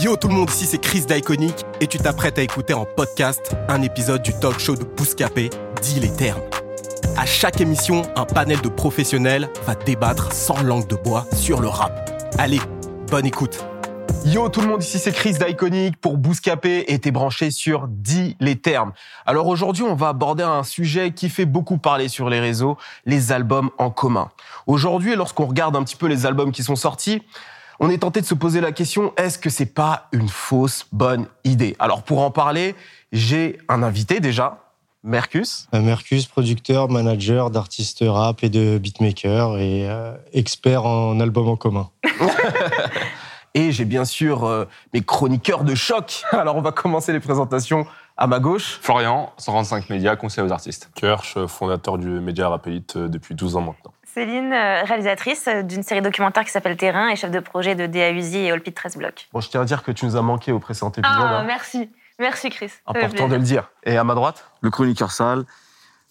Yo tout le monde, ici c'est Chris d'Iconic et tu t'apprêtes à écouter en podcast un épisode du talk show de Bouscapé, dit les termes. À chaque émission, un panel de professionnels va débattre sans langue de bois sur le rap. Allez, bonne écoute. Yo tout le monde, ici c'est Chris d'Iconic pour Bouscapé et t'es branché sur Dis les termes. Alors aujourd'hui, on va aborder un sujet qui fait beaucoup parler sur les réseaux, les albums en commun. Aujourd'hui, lorsqu'on regarde un petit peu les albums qui sont sortis, on est tenté de se poser la question est-ce que c'est pas une fausse bonne idée? Alors pour en parler, j'ai un invité déjà, Mercus. Euh, Mercus, producteur, manager d'artistes rap et de beatmaker et euh, expert en album en commun. Et j'ai bien sûr euh, mes chroniqueurs de choc. Alors on va commencer les présentations à ma gauche. Florian, 135 médias, conseil aux artistes. Kirsch, fondateur du média Rapélite euh, depuis 12 ans maintenant. Céline, euh, réalisatrice euh, d'une série documentaire qui s'appelle Terrain et chef de projet de DA Uzi et Allpit 13 Block. Bon, je tiens à dire que tu nous as manqué au précédent épisode. Ah, hein. merci. Merci, Chris. Important de le dire. Et à ma droite? Le chroniqueur sale,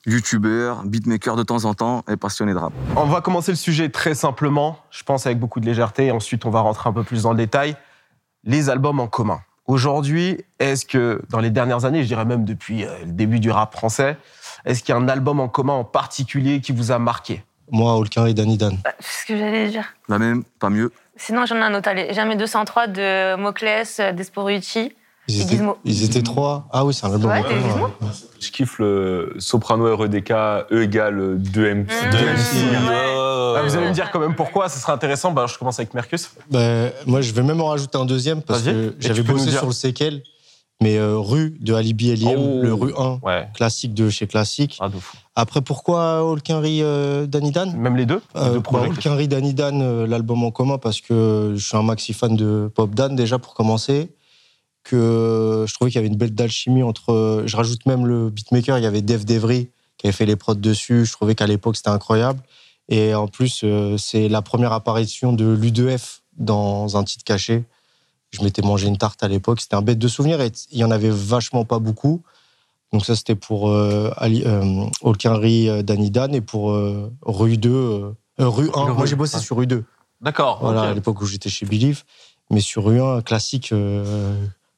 youtubeur, beatmaker de temps en temps et passionné de rap. On va commencer le sujet très simplement, je pense avec beaucoup de légèreté, et ensuite on va rentrer un peu plus dans le détail. Les albums en commun. Aujourd'hui, est-ce que dans les dernières années, je dirais même depuis euh, le début du rap français, est-ce qu'il y a un album en commun en particulier qui vous a marqué? Moi, Olkin et Danny Dan. Bah, C'est ce que j'allais dire. La même, pas mieux. Sinon, j'en ai un autre. Allez, Jamais 203 de Moclès, euh, Desporucci. Ils Et étaient, Gizmo. ils étaient trois. Ah oui, c'est un album Ouais. Je kiffe le Soprano REDK, E égale 2MC. Mmh. 2MC. Ah, Vous allez me dire quand même pourquoi, ce serait intéressant. Bah, je commence avec Mercus. Ben, moi, je vais même en rajouter un deuxième parce que j'avais bossé sur le séquel. Mais euh, Rue de Alibi Eliem, Oh. le Rue 1, Ouais, classique de chez Classique. ah, de fou. Après, pourquoi Olkinry, euh, Danny Dan? Même les deux Les Euh, deux bah, projets. Olkinry, Danny Dan, euh, l'album en commun, parce que je suis un maxi fan de Pop Dan, déjà pour commencer. Que je trouvais qu'il y avait une belle d'alchimie entre. Je rajoute même le beatmaker, il y avait Dave Devry qui avait fait les prods dessus. Je trouvais qu'à l'époque, c'était incroyable. Et en plus, euh, c'est la première apparition de l'U2F dans un titre caché. Je m'étais mangé une tarte à l'époque. C'était un bête de souvenir et il y en avait vachement pas beaucoup. Donc ça, c'était pour euh, Ali- euh, Olkinry, euh, Danny Dan et pour euh, Rue 2, euh, euh, Rue 1. Rue- Moi, j'ai bossé ah. sur Rue 2. D'accord. Voilà, à l'époque où j'étais chez Believe. Mais sur Rue 1, classique, euh,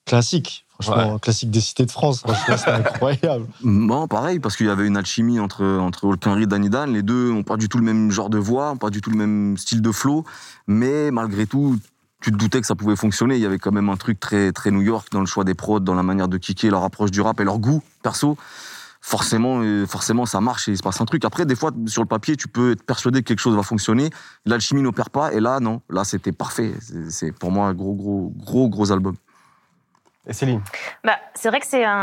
classique. Franchement, classique des cités de France. Franchement, c'était incroyable. Bon, pareil, parce qu'il y avait une alchimie entre, entre Olkinry et Danny Dan. Les deux n'ont pas du tout le même genre de voix, ont pas du tout le même style de flow. Mais malgré tout, tu te doutais que ça pouvait fonctionner. Il y avait quand même un truc très, très New York dans le choix des prods, dans la manière de kicker, leur approche du rap et leur goût, perso. Forcément, euh, forcément, ça marche et il se passe un truc. Après, des fois, sur le papier, tu peux être persuadé que quelque chose va fonctionner. L'alchimie n'opère pas. Et là, non. Là, c'était parfait. C'est- pour moi un gros, gros, gros, gros album. Et Céline? Bah, c'est vrai que c'est un,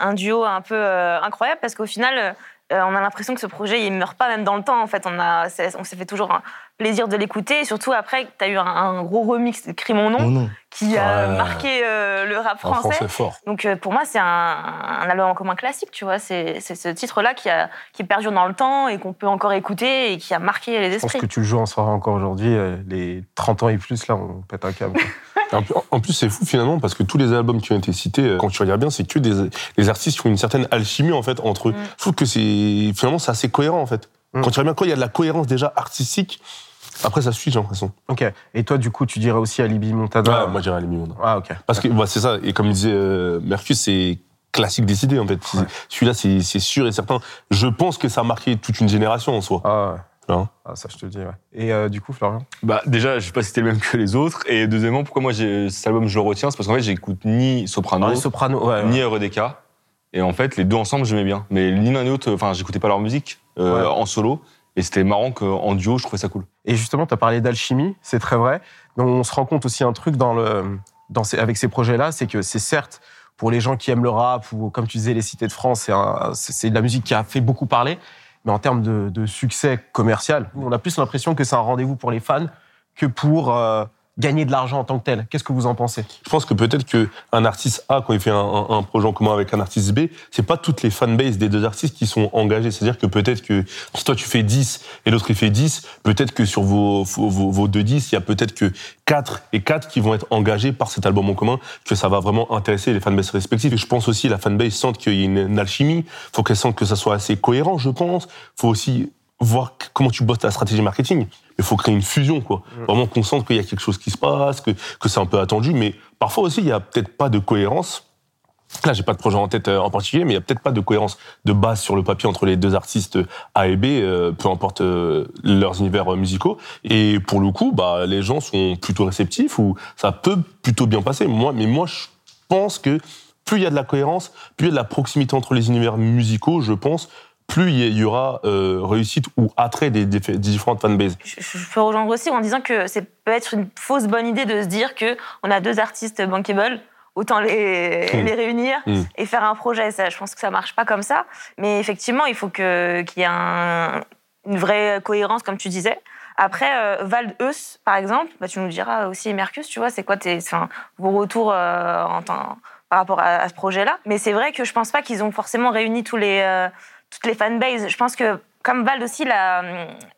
un duo un peu euh, incroyable parce qu'au final, euh, on a l'impression que ce projet, il meurt pas même dans le temps. En fait, on, a, on s'est fait toujours un plaisir de l'écouter. Et surtout, après, tu as eu un, un gros remix de Crie mon nom Mon nom. qui a Ouais. marqué euh, le rap français. français fort. Donc euh, pour moi, c'est un, un album en commun classique, tu vois. C'est c'est ce titre-là qui, a, qui perdure dans le temps et qu'on peut encore écouter et qui a marqué les Je pense esprits. que tu le joues en soirée encore aujourd'hui. euh, Les 30 ans et plus, là, on pète un câble. En plus- c'est fou finalement parce que tous les albums qui ont été cités, quand tu regardes bien, c'est que des, des artistes qui ont une certaine alchimie en fait entre eux. Mm. Je trouve que c'est finalement c'est assez cohérent en fait. Mm. Quand tu regardes bien, quand il y a de la cohérence déjà artistique, après ça suit, j'ai l'impression. ok. Et toi, du coup, tu dirais aussi Alibi Montada Ouais, moi, j'irais les millions. Ah, ok. Parce que bah, c'est ça. Et comme disait euh, Mercus, c'est classique décidé en fait. Celui-là, c'est sûr et certain. Je pense que ça a marqué toute une génération en soi. Ah, ouais. Hein Ah, ça, je te le dis, ouais. Et euh, du coup, Florian? Bah, déjà, je sais pas si c'était le même que les autres. Et deuxièmement, pourquoi moi, j'ai- cet album, je le retiens? C'est parce qu'en fait, j'écoute ni Soprano, Ah, ouais. ni. REDK. Et en fait, les deux ensemble, j'aimais bien. Mais ni l'un ni l'autre, enfin, j'écoutais pas leur musique euh, Ouais. en solo. Et c'était marrant qu'en duo, je trouvais ça cool. Et justement, tu as parlé d'alchimie, c'est très vrai. Mais on se rend compte aussi un truc dans le, dans ces- avec ces projets-là, c'est que c'est certes, pour les gens qui aiment le rap, ou comme tu disais, les cités de France, c'est de la musique qui a fait beaucoup parler. Mais en termes de, de succès commercial, on a plus l'impression que c'est un rendez-vous pour les fans que pour euh, gagner de l'argent en tant que tel. Qu'est-ce que vous en pensez? Je pense que peut-être que un artiste A, quand il fait un, projet en commun avec un artiste B, c'est pas toutes les fanbases des deux artistes qui sont engagées. C'est-à-dire que peut-être que si toi tu fais 10 et l'autre il fait 10, peut-être que sur vos, vos, vos- deux 10, il y a peut-être que 4 et 4 qui vont être engagés par cet album en commun, que ça va vraiment intéresser les fanbases respectives. Et je pense aussi la fanbase sente qu'il y a une, une alchimie, faut qu'elle sente que ça soit assez cohérent, je pense. faut aussi voir comment tu bosses ta stratégie marketing. Il faut créer une fusion, quoi. Vraiment qu'on sente qu'il y a quelque chose qui se passe, que, que c'est un peu attendu. Mais parfois aussi, il y a peut-être pas de cohérence. Là, j'ai pas de projet en tête euh, en particulier, mais il y a peut-être pas de cohérence de base sur le papier entre les deux artistes A et B, euh, peu importe euh, leurs univers euh, musicaux. Et pour le coup, bah, les gens sont plutôt réceptifs ou ça peut plutôt bien passer. Moi, mais moi, je pense que plus il y a de la cohérence, plus il y a de la proximité entre les univers musicaux, je pense, plus il y- aura euh, réussite ou attrait des, des- des différentes fanbases. Je, je peux rejoindre aussi en disant que c'est peut être une fausse bonne idée de se dire que on a deux artistes bankable, autant les, Mm. les réunir Mm. et faire un projet. Ça, je pense que ça marche pas comme ça. Mais effectivement, il faut que- qu'il y ait un- une vraie cohérence, comme tu disais. Après, euh, Val Eus, par exemple, bah, tu nous diras aussi, Mercus, tu vois, c'est quoi tes, vos retours euh, en temps- par rapport à, à ce projet-là? Mais c'est vrai que je pense pas qu'ils ont forcément réuni tous les, euh, toutes les fanbases. Je pense que comme Vald aussi, il a,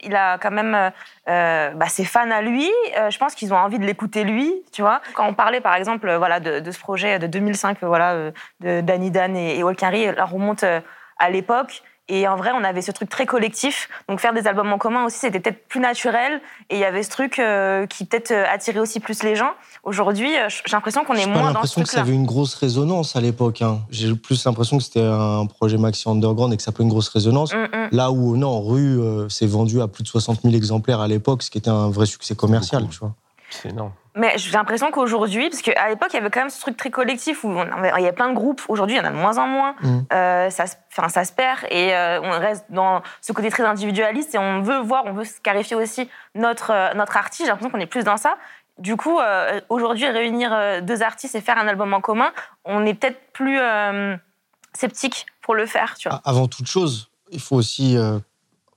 il a quand même euh, euh, bah, ses fans à lui. Euh, je pense qu'ils ont envie de l'écouter lui, tu vois. Quand on parlait, par exemple, voilà, de, ce projet de 2005, euh, voilà, de Danny Dan et, et Walkenry, là, on remonte à l'époque. Et en vrai, on avait ce truc très collectif. Donc faire des albums en commun aussi, c'était peut-être plus naturel. Et il y avait ce truc euh, qui peut-être euh, attirait aussi plus les gens. Aujourd'hui, euh, j'ai l'impression qu'on est J'ai moins dans ce l'impression que ça truc-là. avait une grosse résonance à l'époque. hein. J'ai plus l'impression que c'était un projet maxi underground et que ça peut une grosse résonance. Mm, mm. Là où, non, Rue euh, s'est vendu à plus de 60 000 exemplaires à l'époque, ce qui était un vrai succès commercial, tu vois. C'est énorme. Mais j'ai l'impression qu'aujourd'hui, parce qu'à l'époque, il y avait quand même ce truc très collectif où on il y avait plein de groupes. Aujourd'hui, il y en a de moins en moins. Mm. Euh, ça, enfin, ça se perd et euh, on reste dans ce côté très individualiste et on veut voir, on veut scarifier aussi notre, euh, notre artiste. J'ai l'impression qu'on est plus dans ça. Du coup, aujourd'hui, réunir deux artistes et faire un album en commun, on est peut-être plus sceptique pour le faire, tu vois. A- Avant toute chose, il faut aussi,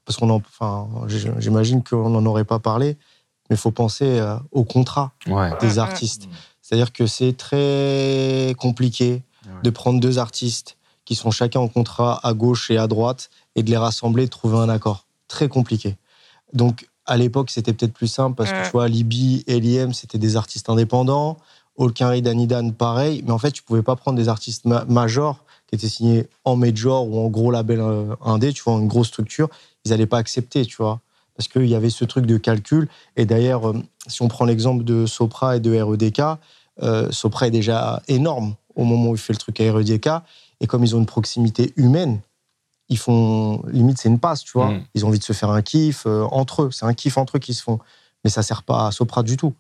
parce qu'on en, enfin, j'imagine qu'on n'en aurait pas parlé, mais il faut penser euh, au contrat Ouais. des artistes. C'est-à-dire que c'est très compliqué de prendre deux artistes qui sont chacun en contrat à gauche et à droite et de les rassembler, de trouver un accord. Très compliqué. Donc, à l'époque, c'était peut-être plus simple parce que tu vois, Libby et Liem, c'était des artistes indépendants. Olkinry, Danidan, pareil. Mais en fait, tu pouvais pas prendre des artistes ma- majors qui étaient signés en major ou en gros label euh, indé, tu vois, en grosse structure. Ils allaient pas accepter, tu vois. Parce qu'il y avait ce truc de calcul. Et d'ailleurs, euh, si on prend l'exemple de Sopra et de REDK, euh, Sopra est déjà énorme au moment où il fait le truc à REDK. Et comme ils ont une proximité humaine, ils font. Limite, c'est une passe, tu vois. Mm. Ils ont envie de se faire un kiff euh, entre eux. C'est un kiff entre eux qui se font. Mais ça sert pas à Sopra du tout.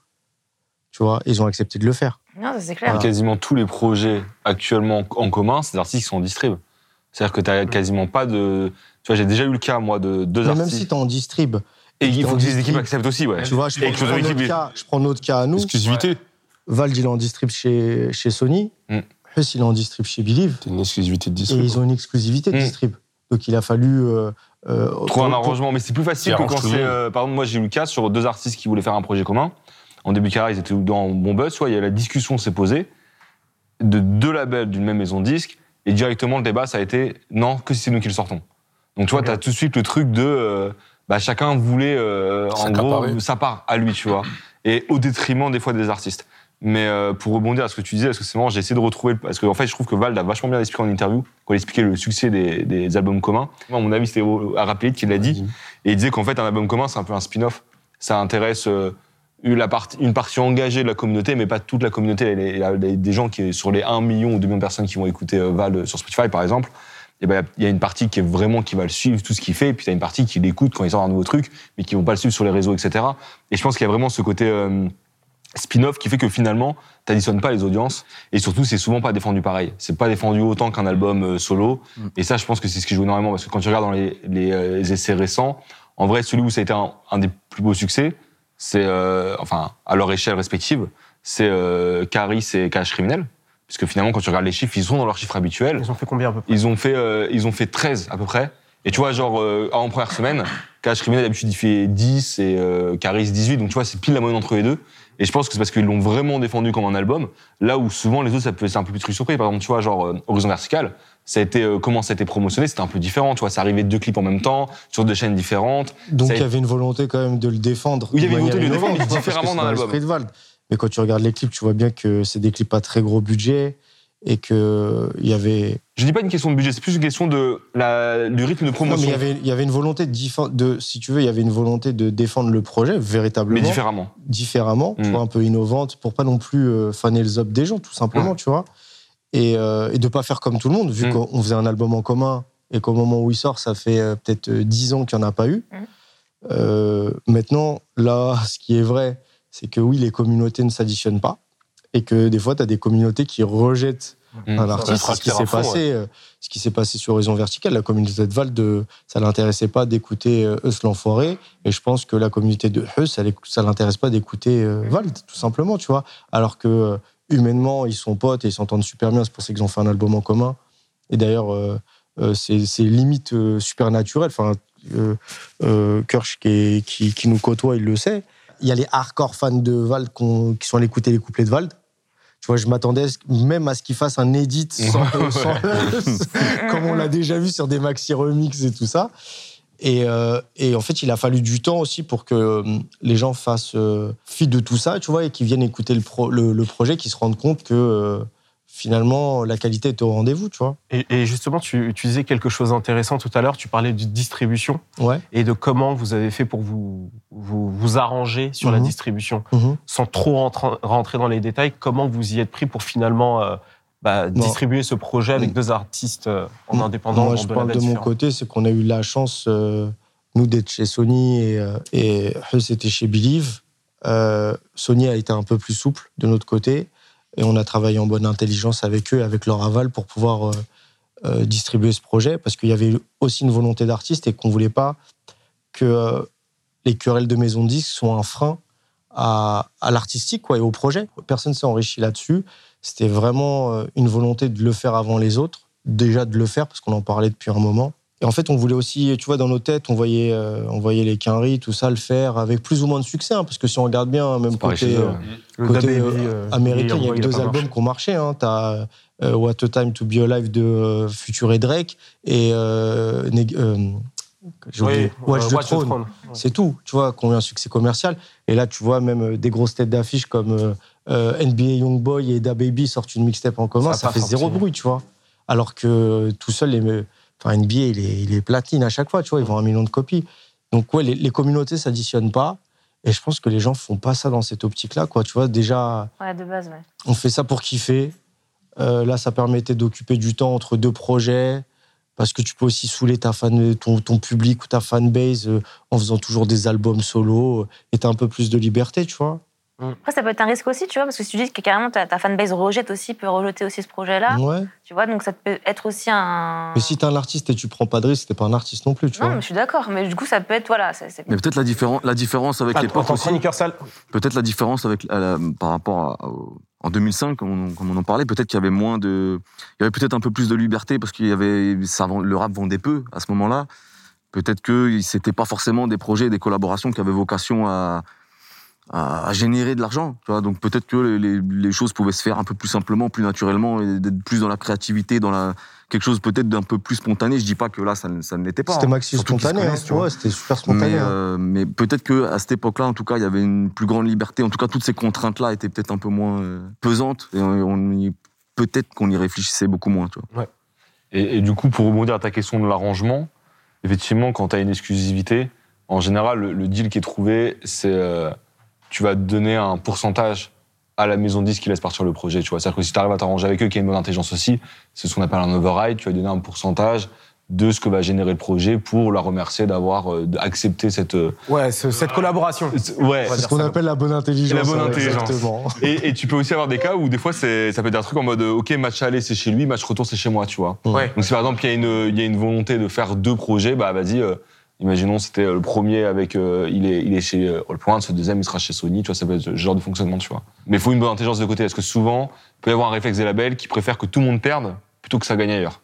Tu vois, ils ont accepté de le faire. Non, c'est clair. Voilà. Quasiment tous les projets actuellement en commun, c'est des artistes qui sont en distrib. C'est-à-dire que tu n'as quasiment pas de. Tu vois, j'ai déjà eu le cas, moi, de deux Mais même artistes. si tu en distrib, et il faut que les équipes acceptent aussi, ouais. tu vois, je Et prends, prends notre cas, je prends notre cas à nous. Exclusivité. Vald, il est en distrib chez, chez Sony. Mm. Huss, il est en distrib chez Believe. C'est une exclusivité de Et distrib. ils ont une exclusivité de Mm. distrib. Donc il a fallu. euh, euh, Trouver un arrangement, mais c'est plus facile que quand c'est. euh, par exemple, moi, j'ai eu le cas sur deux artistes qui voulaient faire un projet commun. En début de carrière, ils étaient dans bon buzz, soit il y a la discussion s'est posée de deux labels d'une même maison de disques, et directement le débat, ça a été non, que si c'est nous qui le sortons. Donc tu vois, tu as tout de suite le truc de. euh, bah, chacun voulait, euh, en gros, sa part à lui, tu vois. Et au détriment des fois des artistes. Mais euh, pour rebondir à ce que tu disais, parce que c'est marrant, j'ai essayé de retrouver. le- Parce qu'en fait, je trouve que Vald a vachement bien expliqué en interview, quand il expliquait le succès des, des albums communs. Moi, à mon avis, c'était Arapelid qui l'a dit. Et il disait qu'en fait, un album commun, c'est un peu un spin-off. Ça intéresse euh, la une partie engagée de la communauté, mais pas toute la communauté. Il y a- des gens qui, sur les 1 million ou 2 millions de personnes qui vont écouter euh, Val sur Spotify, par exemple, et ben, il y a une partie qui est vraiment qui va le suivre, tout ce qu'il fait, et puis il y a une partie qui l'écoute quand il sort un nouveau truc, mais qui vont pas le suivre sur les réseaux, etc. Et je pense qu'il y a vraiment ce côté euh, spin-off qui fait que finalement, t'additionnes pas les audiences, et surtout, c'est souvent pas défendu pareil. C'est pas défendu autant qu'un album euh, solo. Et ça, je pense que c'est ce qui joue énormément, parce que quand tu regardes dans les, les, euh, les essais récents, en vrai, celui où ça a été un, un des plus beaux succès, c'est, euh, enfin, à leur échelle respective, c'est euh, Caris et Cash Criminel. Puisque finalement, quand tu regardes les chiffres, ils sont dans leurs chiffres habituels. Ils ont fait combien à peu près? Ils ont fait, euh, ils ont fait 13 à peu près. Et tu vois, genre, euh, en première semaine, Cash Criminel, d'habitude, il fait 10 et euh, Caris 18. Donc, tu vois, c'est pile la moyenne entre les deux. Et je pense que c'est parce qu'ils l'ont vraiment défendu comme un album. Là où souvent les autres, ça peut être un peu plus truc surpris. Par exemple, tu vois, genre euh, Horizon Vertical, ça a été, euh, comment ça a été promotionné, c'était un peu différent. Tu vois, ça arrivait deux clips en même temps, sur deux chaînes différentes. Donc il y avait une volonté quand même de le défendre. Oui, il y avait une volonté de le défendre, mais innovante, différemment de Vald. Mais quand tu regardes les clips, tu vois bien que c'est des clips à très gros budget et que il y avait Je dis pas une question de budget, c'est plus une question de la, du rythme de non, mais promotion. il y avait il y avait une volonté de, si tu veux il y avait une volonté de défendre le projet véritablement mais différemment. différemment, tu Mm. vois, un peu innovante, pour pas non plus euh, faner le zop des gens, tout simplement, tu vois. Et, euh, et de pas faire comme tout le monde, vu Mm. qu'on faisait un album en commun et qu'au moment où il sort, ça fait euh, peut-être euh, 10 ans qu'il n'y en a pas eu. Mm. Euh, maintenant, là, ce qui est vrai, c'est que oui, les communautés ne s'additionnent pas et que des fois, tu as des communautés qui rejettent Mm. un artiste. Ce qui s'est passé, euh, ce qui s'est passé sur Horizon Vertical, la communauté de Vald, euh, ça l'intéressait pas d'écouter euh, Eus l'enfoiré, et je pense que la communauté de Eus, ça, ça l'intéresse pas d'écouter euh, Vald, tout simplement, tu vois. Alors que euh, humainement, ils sont potes et ils s'entendent super bien. C'est pour ça qu'ils ont fait un album en commun. Et d'ailleurs, euh, euh, c'est limite euh, super naturel. Enfin, euh, Kirsch qui, est- qui, qui nous côtoie, il le sait. Il y a les hardcore fans de Vald qui sont allés écouter les couplets de Vald. Tu vois, je m'attendais même à ce qu'il fasse un edit sans, sans comme on l'a déjà vu sur des maxi remix et tout ça. Et, euh, et en fait, il a fallu du temps aussi pour que euh, les gens fassent euh, fi de tout ça, tu vois, et qu'ils viennent écouter le, pro- le, le projet, qu'ils se rendent compte que finalement la qualité est au rendez-vous, tu vois. Et, et justement, tu, tu disais quelque chose d'intéressant tout à l'heure. Tu parlais de distribution Ouais. et de comment vous avez fait pour vous, vous, vous arranger sur la Mhm. distribution. Mhm. Sans trop rentrer, dans les détails, comment vous y êtes pris pour finalement bah, distribuer ce projet avec deux artistes euh, en indépendant Moi, je parle de labels mon côté, c'est qu'on a eu la chance, euh, nous, d'être chez Sony et, euh, et Huss était chez Believe. Euh, Sony a été un peu plus souple de notre côté et on a travaillé en bonne intelligence avec eux, avec leur aval pour pouvoir distribuer ce projet parce qu'il y avait aussi une volonté d'artiste et qu'on voulait pas que les querelles de maison de disques soient un frein à, à l'artistique quoi, et au projet. Personne s'est enrichi là-dessus. C'était vraiment euh, une volonté de le faire avant les autres, déjà de le faire parce qu'on en parlait depuis un moment. Et en fait, on voulait aussi, tu vois, dans nos têtes, on voyait, euh, on voyait les Quinry, tout ça, le faire avec plus ou moins de succès, hein, parce que si on regarde bien, même pareil côté euh. Le côté, euh, euh, américain, il y a Boy, deux albums qui ont marché. Hein. T'as euh, What a Time to Be Alive de euh, Future et Drake et Oui, Watch, euh, the Watch the Throne. Ouais. C'est tout, tu vois, qu'on a un succès commercial. Et là, tu vois, même euh, des grosses têtes d'affiche comme euh, euh, NBA Youngboy et DaBaby sortent une mixtape en commun, Ça fait sorti. zéro bruit, tu vois. Alors que euh, tout seul, les, enfin, NBA, il est, il est platine à chaque fois, tu vois, ils vendent un million de copies. Donc, ouais, les, les communautés s'additionnent pas. Et je pense que les gens font pas ça dans cette optique-là, quoi. Tu vois, déjà, Ouais, de base, ouais. on fait ça pour kiffer. Euh, là, ça permettait d'occuper du temps entre deux projets. Parce que tu peux aussi saouler ta fan, ton, public ou ta fanbase euh, en faisant toujours des albums solo euh, et t'as un peu plus de liberté, tu vois. Après, ça peut être un risque aussi, tu vois, parce que si tu dis que carrément ta, ta fanbase rejette aussi, peut rejeter aussi ce projet-là, Ouais. tu vois, donc ça peut être aussi un. Mais si t'es un artiste et tu prends pas de risque, t'es pas un artiste non plus, tu Non, vois. mais je suis d'accord, mais du coup, ça peut être, voilà, Mais peut-être la, différen- la différence avec en l'époque tant chroniqueur sale, Peut-être la différence avec la- par rapport à, en 2005, comme on, comme on en parlait, peut-être qu'il y avait moins de, il y avait peut-être un peu plus de liberté parce qu'il y avait, ça, vend- le rap vendait peu à ce moment-là. Peut-être que c'était pas forcément des projets, des collaborations qui avaient vocation à, à, à générer de l'argent. Tu vois, donc peut-être que les, choses pouvaient se faire un peu plus simplement, plus naturellement, et d'être plus dans la créativité, dans la quelque chose peut-être d'un peu plus spontané. Je dis pas que là ça, ne- ça ne l'était pas. C'était hein. maxi spontané, hein. connaissent, tu vois. ouais, c'était super spontané. Mais, hein. euh, mais peut-être que à cette époque-là, en tout cas, il y avait une plus grande liberté. En tout cas, toutes ces contraintes-là étaient peut-être un peu moins euh, pesantes. Et on, on y- peut-être qu'on y réfléchissait beaucoup moins. Tu vois. Et, et du coup, pour rebondir à ta question de l'arrangement, effectivement, quand tu as une exclusivité, en général, le, le deal qui est trouvé, c'est euh, tu vas donner un pourcentage à la maison de disque qui laisse partir le projet. Tu vois, c'est-à-dire que si tu arrives à t'arranger avec eux, qui a une bonne intelligence aussi, c'est ce qu'on appelle un override. Tu vas donner un pourcentage de ce que va générer le projet pour la remercier d'avoir euh, accepté cette. euh, ouais, ce- cette collaboration. ouais. C'est ce qu'on ça. appelle la bonne intelligence. La bonne intelligence. Exactement. Et, et tu peux aussi avoir des cas où des fois c'est, ça peut être un truc en mode euh, ok match aller c'est chez lui, match retour c'est chez moi, tu vois. Ouais. Donc si par exemple il y, a une- il y a une volonté de faire deux projets, bah vas-y, euh, imaginons c'était euh, le premier avec euh, il est il est chez euh, All Point, ce deuxième il sera chez Sony, tu vois ça peut être ce genre de fonctionnement, tu vois. Mais il faut une bonne intelligence de côté parce que souvent il peut y avoir un réflexe des labels qui préfèrent que tout le monde perde plutôt que ça gagne ailleurs.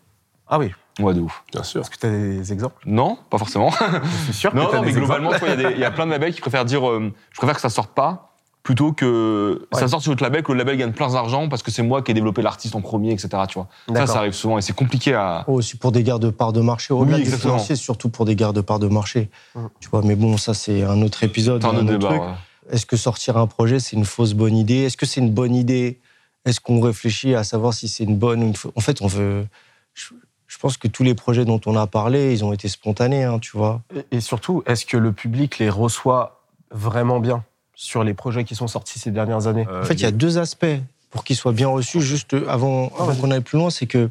Ah oui. Ouais, de ouf. Bien sûr. Est-ce que tu as des exemples? Non, pas forcément. Je suis sûr que non, t'as non, mais des globalement, il y a des- il y, a plein de labels qui préfèrent dire euh, je préfère que ça sorte pas plutôt que Ouais. ça sorte sur notre label, que le label gagne plein d'argent parce que c'est moi qui ai développé l'artiste en premier, etc. Tu vois. Ça, ça arrive souvent et c'est compliqué à. Oh, Aussi pour des gardes de parts de marché. Au-delà Oui, des exactement. financiers, surtout pour des gardes de parts de marché. Mm. Tu vois, mais bon, ça, c'est un autre épisode. C'est un autre débat. truc. ouais. Est-ce que sortir un projet, c'est une fausse bonne idée? Est-ce que c'est une bonne idée? Est-ce qu'on réfléchit à savoir si c'est une bonne ou une fausse? En fait, on veut. Je, je pense que tous les projets dont on a parlé, ils ont été spontanés, hein, tu vois. Et- Et surtout, est-ce que le public les reçoit vraiment bien? Sur les projets qui sont sortis ces dernières années En fait, il y a deux aspects pour qu'ils soient bien reçus. Juste avant, avant qu'on aille plus loin, c'est que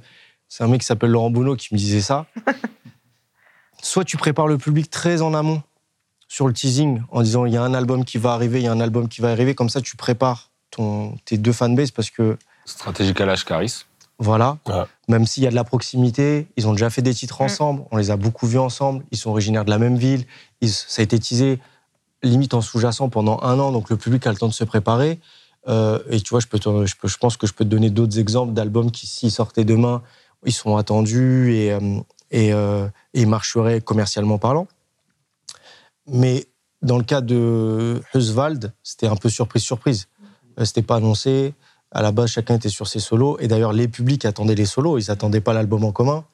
c'est un mec qui s'appelle Laurent Bonneau qui me disait ça. Soit tu prépares le public très en amont sur le teasing en disant il y a un album qui va arriver, il y a un album qui va arriver. Comme ça, tu prépares ton, tes deux fanbases parce que Stratégie Kalash Caris. voilà, Ouais. même s'il y a de la proximité, ils ont déjà fait des titres ensemble, on les a beaucoup vus ensemble, ils sont originaires de la même ville, ils- ça a été teasé limite en sous-jacent pendant un an, donc le public a le temps de se préparer. Euh, et tu vois, je, peux pense que je peux te donner d'autres exemples d'albums qui, s'ils sortaient demain, ils sont attendus et, euh, euh, marcheraient commercialement parlant. Mais dans le cas de Huswald, c'était un peu surprise-surprise. C'était pas annoncé. À la base, chacun était sur ses solos. Et d'ailleurs, les publics attendaient les solos. Ils n'attendaient pas l'album en commun.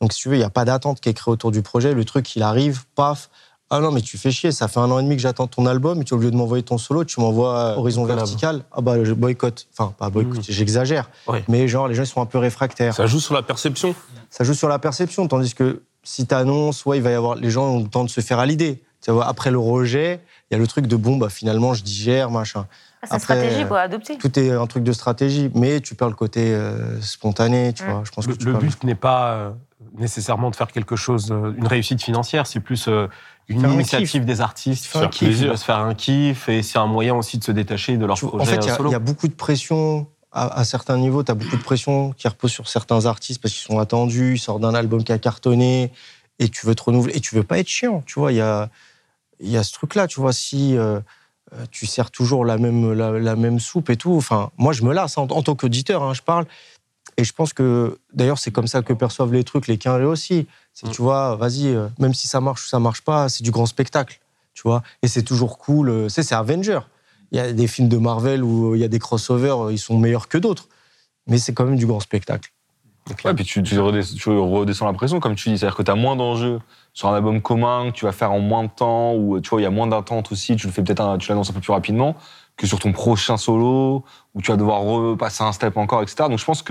Donc, si tu veux, il n'y a pas d'attente qui est créée autour du projet. Le truc, il arrive, paf. Ah non, mais tu fais chier. Ça fait un an et demi que j'attends ton album. Et tu, au lieu de m'envoyer ton solo, tu m'envoies Horizon collab. Vertical. Ah bah, je boycotte. Enfin, pas boycott, j'exagère. Ouais. Mais genre, les gens, ils sont un peu réfractaires. Ça joue sur la perception. Ça joue sur la perception, tandis que si tu annonces, ouais, il va y avoir, les gens ont le temps de se faire à l'idée. Tu vois, après le rejet, il y a le truc de bon, bah, finalement, je digère, machin. Ah, c'est une Après, stratégie, euh, quoi, adopter. Tout est un truc de stratégie, mais tu perds le côté euh, spontané, tu vois. Je pense Le, que tu le but n'est pas euh, nécessairement de faire quelque chose, euh, une réussite financière, c'est plus euh, une initiative des artistes, Faire un kiff. plaisir, se faire un kiff, et c'est un moyen aussi de se détacher de leur Tu projet en fait, il y a- y, beaucoup de pression à, à certains niveaux. Tu as beaucoup de pression qui repose sur certains artistes parce qu'ils sont attendus, ils sortent d'un album qui a cartonné et tu veux te renouveler. Et tu veux pas être chiant, tu vois. Il y a, y a ce truc-là, tu vois. Si euh, euh, tu sers toujours la même, la, la même soupe et tout, enfin, moi, je me lasse en, en tant qu'auditeur, hein, je parle. Et je pense que, d'ailleurs, c'est comme ça que perçoivent les trucs, les quinrés aussi. C'est, Mm. tu vois, vas-y, euh, même si ça marche ou ça marche pas, c'est du grand spectacle, tu vois. Et c'est toujours cool. euh, c'est, c'est Avenger. Il y a des films de Marvel où il y a des crossovers, euh, ils sont meilleurs que d'autres. Mais c'est quand même du grand spectacle. Ouais, puis tu, tu, redescends, tu redescends la pression, comme tu dis. C'est-à-dire que tu as moins d'enjeux sur un album commun que tu vas faire en moins de temps, ou tu vois, il y a moins d'attente aussi. Tu le fais peut-être, un- tu l'annonces un peu plus rapidement que sur ton prochain solo, où tu vas devoir repasser un step encore, etc. Donc je pense que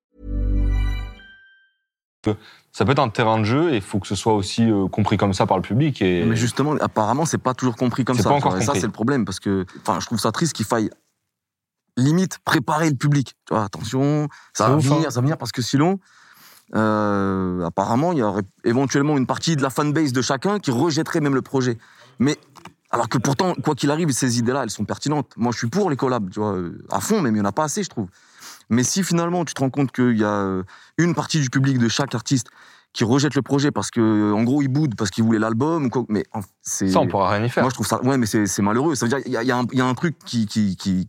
Ça peut être un terrain de jeu et il faut que ce soit aussi euh, compris comme ça par le public. Et... Mais justement, apparemment, c'est pas toujours compris comme C'est ça. pas encore et ça, compris. c'est le problème parce que, enfin, je trouve ça triste qu'il faille limite préparer le public. Tu vois, attention, ça va venir, hein. ça va venir parce que sinon, euh, apparemment, il y aurait éventuellement une partie de la fanbase de chacun qui rejetterait même le projet. Mais alors que pourtant, quoi qu'il arrive, ces idées-là, elles sont pertinentes. Moi, je suis pour les collabs, tu vois, euh, à fond, même il y en a pas assez, je trouve. Mais si finalement tu te rends compte qu'il y a euh, une partie du public de chaque artiste qui rejette le projet parce que, en gros, il boude parce qu'il voulait l'album, ou quoi, mais c'est. Ça, on pourra rien y faire. Moi, je trouve ça. Ouais, mais c'est malheureux. Ça veut dire qu'il y, a- il y a un- il y a un truc qui, qui, qui,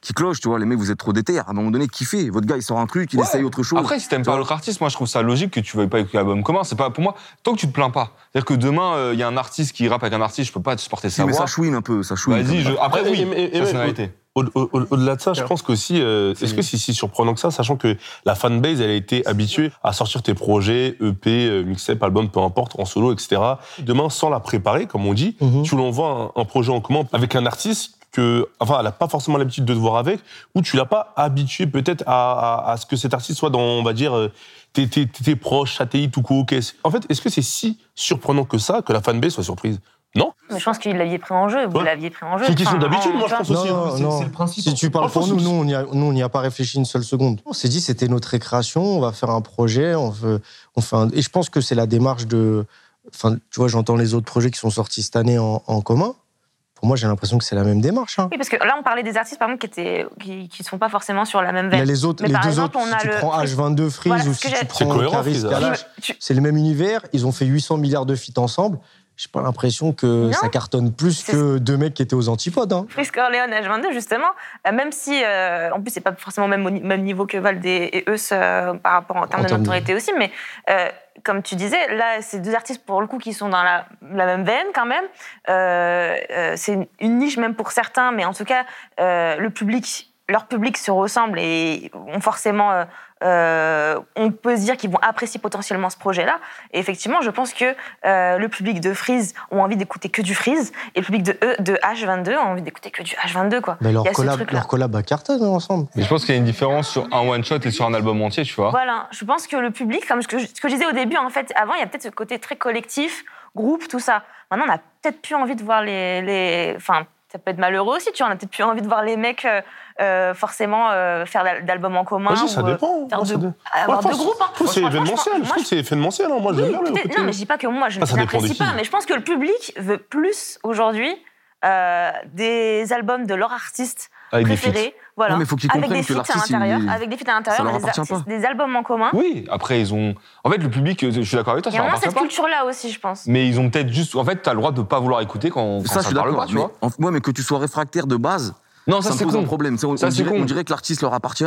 qui cloche, tu vois. Les mecs, vous êtes trop déter. À un moment donné, kiffez. Votre gars, il sort un truc, il Ouais. essaye autre chose. Après, si t'aimes pas l'autre artiste, moi je trouve ça logique que tu veuilles pas écouter l'album commun. C'est pas pour moi. Tant que tu te plains pas. C'est-à-dire que demain, euh, il y a un artiste qui rappe avec un artiste, je peux pas te supporter sa mais voix. ça chouine un peu, ça chouine. Vas-y, je... après oui, et- et- ça et- au-delà de ça, je pense qu'aussi, euh, est-ce que c'est si surprenant que ça, sachant que la fanbase, elle a été habituée à sortir tes projets, EP, euh, mixtape, album, peu importe, en solo, etc. Demain, sans la préparer, comme on dit, Mhm. tu l'envoies un, un projet en commun avec un artiste que, enfin, elle n'a pas forcément l'habitude de te voir avec, ou tu l'as pas habitué peut-être à, à- à ce que cet artiste soit dans, on va dire, euh, tes, tes, tes proches, satellites ou co En fait, est-ce que c'est si surprenant que ça que la fanbase soit surprise? Non Mais je pense qu'il l'aviez pris en jeu, vous Ouais. l'aviez pris en jeu. C'est une question d'habitude, moi, je pense aussi. Non, c'est- le principe. Si tu parles pour nous, nous, on n'y a, pas réfléchi une seule seconde. On s'est dit, c'était notre récréation, on va faire un projet, on veut, on fait un- et je pense que c'est la démarche de, enfin, tu vois, j'entends les autres projets qui sont sortis cette année en, en commun. Pour moi, j'ai l'impression que c'est la même démarche. hein. Oui, parce que là, on parlait des artistes, par exemple, qui étaient, qui, qui sont pas forcément sur la même Il y veine. a les autres, Mais les par deux exemple, autres, on si a tu le- prends H22 Freeze Voilà, ou ce que si j'ai- tu prends Caris c'est le même univers, ils ont fait 800 milliards de feats ensemble. J'ai pas l'impression que Non. ça cartonne plus que deux mecs qui étaient aux antipodes. hein. Chris Corleone H22, justement, euh, même si, euh, en plus, c'est pas forcément même même niveau que Vald et, Eus euh, par rapport en termes En de notoriété aussi, mais euh, comme tu disais, là, c'est deux artistes pour le coup qui sont dans la, la même veine quand même. C'est une, une niche même pour certains, mais en tout cas, le public, leur public se ressemble et ont forcément. Euh, on peut se dire qu'ils vont apprécier potentiellement ce projet-là. Et effectivement, je pense que euh, le public de Freeze ont envie d'écouter que du Freeze et le public de, E- de H22 a envie d'écouter que du H22. Quoi. Mais Il leur y a ce collab, leur collab à cartonne ensemble. Mais je pense qu'il y a une différence sur un one shot et sur un album entier, tu vois. Voilà, je pense que le public, comme ce que je, ce que je disais au début, en fait, avant, il y a peut-être ce côté très collectif, groupe, tout ça. Maintenant, on a peut-être plus envie de voir les. les- Enfin, ça peut être malheureux aussi, tu vois. On a peut-être plus envie de voir les mecs euh, euh, forcément euh, faire d'al- d'albums en commun. Ça ou, dépend. faire Moi, avoir deux groupes. hein. c'est événementiel. Je trouve que c'est événementiel. hein. Moi, j'aime Oui, bien Non, mais je dis pas que moi, je Ah, n'apprécie pas, mais je pense que le public veut plus aujourd'hui euh, des albums de leur artiste Avec des préféré. Voilà. Ouais, mais faut qu'ils avec comprennent des que l'artiste, l'intérieur, il- avec des feats à ça l'intérieur, leur mais des, appartient artistes- pas. des albums en commun. Oui, après, ils ont. En fait, le public, je suis d'accord avec toi, Il y ça a vraiment cette culture-là aussi, je pense. Mais ils ont peut-être juste. En fait, t'as le droit de pas vouloir écouter quand, quand Ça, ça, je suis d'accord. tu vois. ouais, mais que tu sois réfractaire de base, Non, ça, ça, me c'est pose un problème. C'est- On, Ça, on c'est dirait, con. on dirait que l'artiste leur appartient.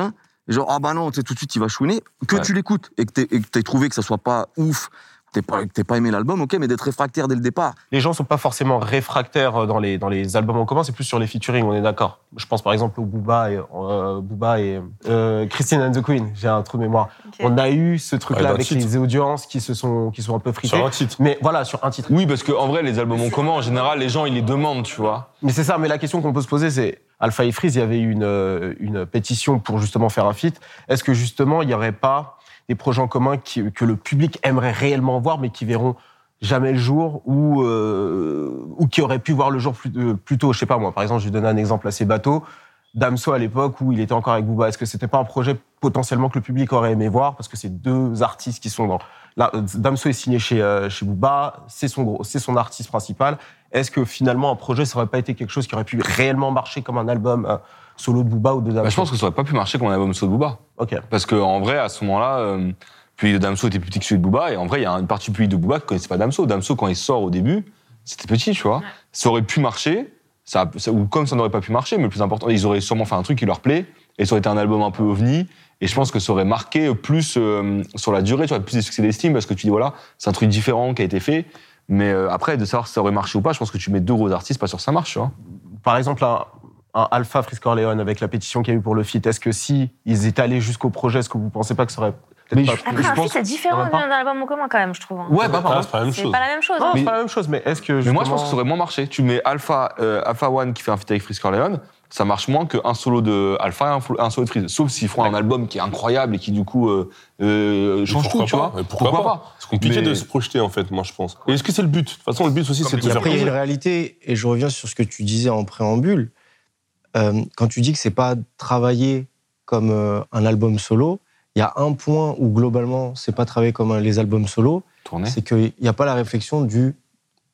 Genre, ah bah non, tu sais, tout de suite, il va chouiner. Que Ouais. tu l'écoutes et que t'aies- trouvé que ça soit pas ouf, que t'aies pas, pas aimé l'album, ok, mais d'être réfractaire dès le départ. les gens sont pas forcément réfractaires euh, dans les, dans les albums en commun, c'est plus sur les featuring, on est d'accord. Je pense par exemple au Booba et, euh, Booba et euh, Christine and the Queen, j'ai un trou de mémoire. On a eu ce truc-là bah, avec titre. les audiences qui se sont, qui sont un peu fritées. Sur un titre. Mais voilà, sur un titre. Oui, parce qu'en vrai, les albums en commun, en général, les gens, ils les demandent, tu vois. Mais c'est ça, mais la question qu'on peut se poser, c'est Alpha et Freeze, il y avait eu une, euh, une pétition pour justement faire un feat. Est-ce que justement, il n'y aurait pas des projets en commun qui- que le public aimerait réellement voir, mais qui verront jamais le jour ou, euh, ou qui auraient pu voir le jour plus, euh, tôt Je sais pas moi, par exemple, je vais donner un exemple assez bateau. Damso à l'époque où il était encore avec Booba, est-ce que c'était pas un projet potentiellement que le public aurait aimé voir? Parce que c'est deux artistes qui sont dans. Là, Damso est signé chez, euh, chez Booba, c'est son, gros- c'est son artiste principal. Est-ce que finalement un projet, ça aurait pas été quelque chose qui aurait pu réellement marcher comme un album euh, solo de Booba ou de Damso? Bah, je pense que ça aurait pas pu marcher comme un album solo de Booba. Ok. Parce qu'en vrai, à ce moment-là, euh, puis Damso était plus petit que celui de Booba, et en vrai, il y a une partie public de Booba qui connaissait pas Damso. Damso, quand il sort au début, c'était petit, tu vois. Ça aurait pu marcher, ça, ça- ou comme ça n'aurait pas pu marcher, mais le plus important, ils auraient sûrement fait un truc qui leur plaît, et ça aurait été un album un peu ovni, et je pense que ça aurait marqué plus euh, sur la durée, tu vois, plus des succès d'estime, parce que tu dis, voilà, c'est un truc différent qui a été fait. Mais euh, après, de savoir si ça aurait marché ou pas, je pense que tu mets deux gros artistes, pas sûr que ça marche, tu vois. Par exemple, un, un Alpha Freeze Corleone avec la pétition qu'il y a eu pour le feat, est-ce que si ils étaient allés jusqu'au projet, est-ce que vous pensez pas que ça aurait Mais pas je- plu Après, je un pense- c'est différent d'un album en commun, quand même, je trouve. hein. Ouais, bah, Ah, c'est pas la même C'est chose. pas la même chose. Non, hein. c'est pas la même chose, mais est-ce que Mais moi, je pense que ça aurait moins marché. Tu mets Alpha, euh, Alpha One qui fait un feat avec Freeze Corleone, ça marche moins qu'un solo de Alpha et un, solo de Freeze. Sauf s'ils font un album qui est incroyable et qui, du coup, euh, euh, change tout, Pourquoi tu pas vois. Mais Pourquoi, pas, C'est compliqué Mais- de se projeter, en fait, moi, je pense. Et est-ce que c'est le but? De toute façon, le but aussi, c'est de faire après, il y a une réalité, et je reviens sur ce que tu disais en préambule. Euh, quand tu dis que c'est pas travaillé comme euh, un album solo, il y a un point où globalement, c'est pas travaillé comme un- les albums solo, Tourner. c'est qu'il n'y a pas la réflexion du,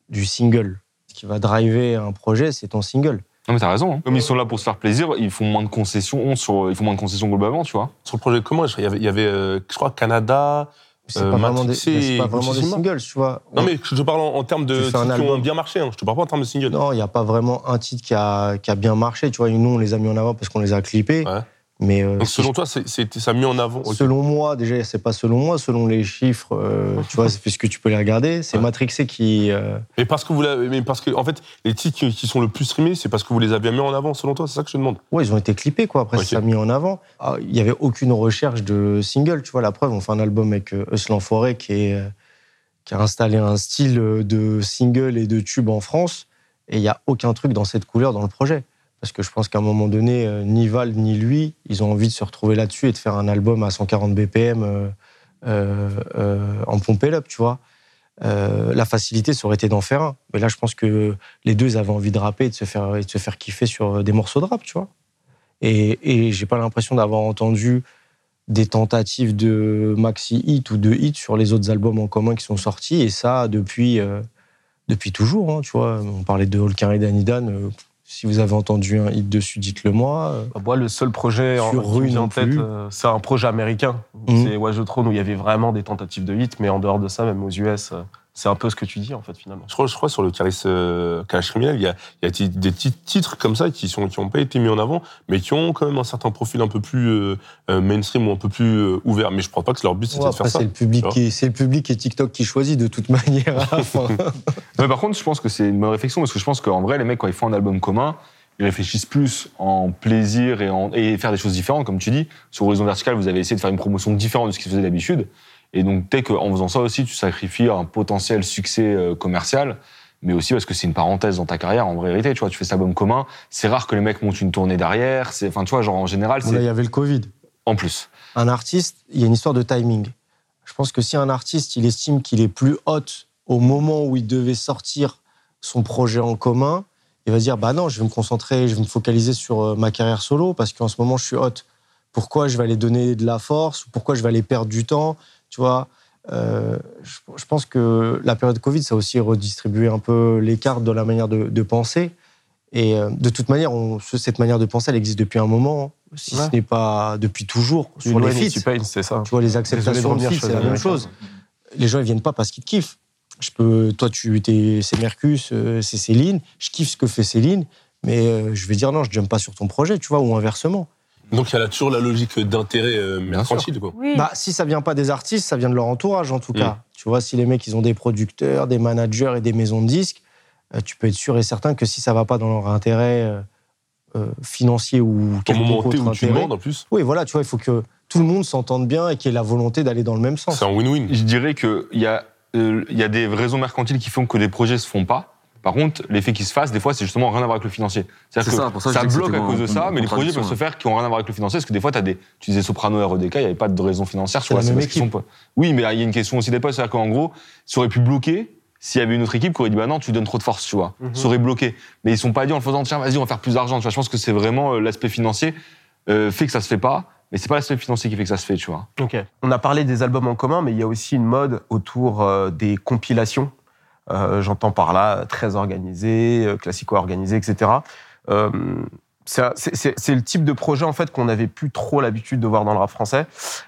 du single. Ce qui va driver un projet, c'est ton single. Non, mais t'as raison. hein. Comme ils sont là pour se faire plaisir, ils font moins de concessions sur, ils font moins de concessions globalement, tu vois. Sur le projet commun, il y avait, il y avait euh, je crois, Canada. C'est Euh, pas vraiment des, c'est pas vraiment des singles, tu vois. Non, mais je te parle en, en termes de titres qui ont bien marché. Hein. Je te parle pas en termes de single. Non, il n'y a pas vraiment un titre qui a, qui a bien marché. Tu vois, nous, on les a mis en avant parce qu'on les a clippés. Ouais. Mais euh, Donc, si selon toi, c'est- c'est- ça a mis en avant. Selon moi, déjà, c'est pas selon moi, selon les chiffres, euh, tu vois, c'est- puisque tu peux les regarder, c'est Ouais. Matrixé qui. euh, Mais parce que vous l'avez- mais parce que en fait, les titres qui, qui sont le plus streamés, c'est parce que vous les avez mis en avant, selon toi. C'est ça que je te demande. ouais, ils ont été clippés, quoi. Après, ça a mis en avant. Ah, Il y avait aucune recherche de single, tu vois. La preuve, on fait un album avec Eus l'Enfoiré qui, est, qui a installé un style de single et de tube en France, et il y a aucun truc dans cette couleur dans le projet. Parce que je pense qu'à un moment donné, euh, ni Val ni lui, ils ont envie de se retrouver là-dessus et de faire un album à 140 BPM euh, euh, euh, en pompé up, tu vois. Euh, la facilité, ça aurait été d'en faire un. Mais là, je pense que les deux avaient envie de rapper et de se faire, et de se faire kiffer sur des morceaux de rap, tu vois. Et, et j'ai pas l'impression d'avoir entendu des tentatives de maxi hit ou de hit sur les autres albums en commun qui sont sortis. Et ça, depuis, depuis toujours, hein, tu vois. On parlait de Holkin et Danidan. euh, si vous avez entendu un hit dessus, dites-le moi. Euh, Moi, le seul projet en, Sur qui non en tête, euh, c'est un projet américain. Mhm. C'est Watch the Throne où il y avait vraiment des tentatives de hit, mais en dehors de ça, même aux US, euh, c'est un peu ce que tu dis en fait finalement. Je crois, je crois sur le Caris euh, criminel, il y a, il y a des petits titres comme ça qui sont qui ont pas été mis en avant, mais qui ont quand même un certain profil un peu plus euh, euh, mainstream ou un peu plus euh, ouvert. Mais je pense pas que leur but c'était ouais, de faire ça. c'est le public qui, c'est le public et TikTok qui choisit de toute manière. à la fin. Mais par contre, je pense que c'est une bonne réflexion parce que je pense qu'en vrai, les mecs, quand ils font un album commun, ils réfléchissent plus en plaisir et, en, et faire des choses différentes, comme tu dis. Sur Horizon Vertical, vous avez essayé de faire une promotion différente de ce qui se faisait d'habitude. Et donc, peut-être qu'en faisant ça aussi, tu sacrifies un potentiel succès euh, commercial, mais aussi parce que c'est une parenthèse dans ta carrière, en vérité. Tu vois, tu fais cet album commun, c'est rare que les mecs montent une tournée derrière. C'est, enfin, tu vois, genre en général, là, il y avait le Covid. en plus. un artiste, il y a une histoire de timing. Je pense que si un artiste, il estime qu'il est plus hot au moment où il devait sortir son projet en commun, il va se dire bah non, je vais me concentrer, je vais me focaliser sur euh, ma carrière solo parce qu'en ce moment je suis hot. Pourquoi je vais aller donner de la force ou pourquoi je vais aller perdre du temps, tu vois Euh, je, je pense que la période Covid, ça a aussi redistribué un peu les cartes de la manière de, de penser. Et euh, de toute manière, on- cette manière de penser, elle existe depuis un moment, si Ouais. ce n'est pas depuis toujours. Sur les. T-Pain, c'est ça. Tu vois, les de acceptations de c'est la même chose. Les gens, ils viennent pas parce qu'ils te kiffent. Je peux, toi, tu es, c'est Mercus, euh, c'est Céline. Je kiffe ce que fait Céline, mais je vais dire non, je jump pas sur ton projet, tu vois, ou inversement. Donc il y a là toujours la logique d'intérêt euh, mercantile, quoi. Oui. Bah, si ça vient pas des artistes, ça vient de leur entourage, en tout Mm. cas. Tu vois, si les mecs, ils ont des producteurs, des managers et des maisons de disques, euh, tu peux être sûr et certain que si ça va pas dans leur intérêt euh, financier ou Au quelconque moment autre où tu intérêt, demandes en plus, oui, voilà, tu vois, il faut que tout le monde s'entende bien et qu'il y ait la volonté d'aller dans le même sens. c'est un win-win. Je dirais qu'il y, a, euh, il y a des raisons mercantiles qui font que des projets se font pas. Par contre, l'effet qui se fasse, des fois, c'est justement rien à voir avec le financier. C'est-à-dire C'est que ça, ça, pour ça que je dis que bloque à cause de ça, mais les projets peuvent se faire qui ont rien à voir avec le financier. Parce que des fois, as des, tu disais Soprano et RDK, il n'y avait pas de raison financière. vois, la même équipe. sont Oui, mais il y a une question aussi des postes. C'est-à-dire qu'en gros, ça aurait pu bloquer s'il y avait une autre équipe qui aurait dit bah non, tu donnes trop de force, tu vois. Mhm. Ça aurait bloqué. Mais ils sont pas dit en le faisant tiens, vas-y, on va faire plus d'argent. Tu vois, je pense que c'est vraiment euh, l'aspect financier euh, fait que ça se fait pas. Mais c'est pas l'aspect financier qui fait que ça se fait, tu vois. Ok. On a parlé des albums en commun, mais il y a aussi une mode autour euh, des compilations. Euh, J'entends par là très organisé, euh, classico-organisé, etc. Euh, c'est c'est c'est- c'est le type de projet en fait qu'on n'avait plus trop l'habitude de voir dans le rap français.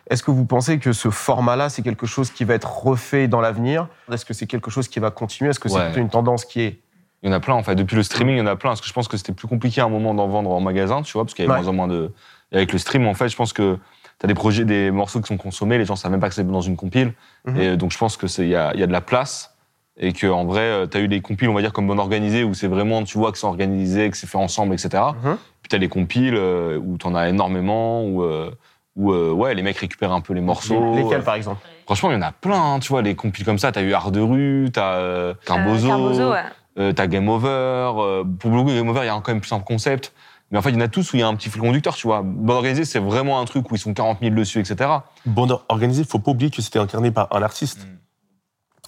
Est-ce que vous pensez que ce format-là, c'est quelque chose qui va être refait dans l'avenir? Est-ce que c'est quelque chose qui va continuer? Est-ce que c'est Ouais. plutôt une tendance qui est Il y en a plein, en fait. Depuis le streaming, il y en a plein. Parce que je pense que c'était plus compliqué à un moment d'en vendre en magasin, tu vois, parce qu'il y avait Ouais. moins en moins de. Et avec le stream, en fait, je pense que tu as des projets, des morceaux qui sont consommés, les gens savent même pas que c'est dans une compile. Mhm. Et donc, je pense a, il y a de la place. Et qu'en vrai, tu as eu des compiles, on va dire, comme Bon Organisé, où c'est vraiment, tu vois, que c'est organisé, que c'est fait ensemble, etc. Mhm. Puis tu as les compiles euh, où tu en as énormément, où, euh, où euh, ouais, les mecs récupèrent un peu les morceaux. lesquels par exemple? Franchement, il y en a plein, hein, tu vois, les compiles comme ça. Tu as eu Art de rue, tu as euh, Carbozo. Euh, Carbozo, ouais. Euh, t'as Game Over. euh, pour le coup, Game Over, il y a quand même plus un concept. Mais en fait, il y en a tous où il y a un petit fil conducteur, tu vois. Bon organisé, c'est vraiment un truc où ils sont 40 000 dessus, etc. Bande organisée, faut pas oublier que c'était incarné par un artiste. Mm.